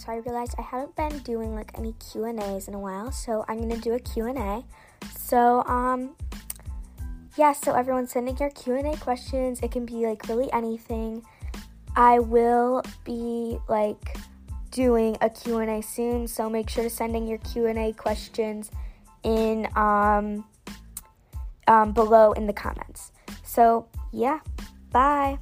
so I realized I haven't been doing like any Q&As in a while, so I'm going to do a Q&A. So, um yeah, so everyone sending your Q&A questions. It can be like really anything. I will be like doing a Q&A soon, so make sure to send in your Q&A questions in um, um below in the comments. So, yeah. Bye.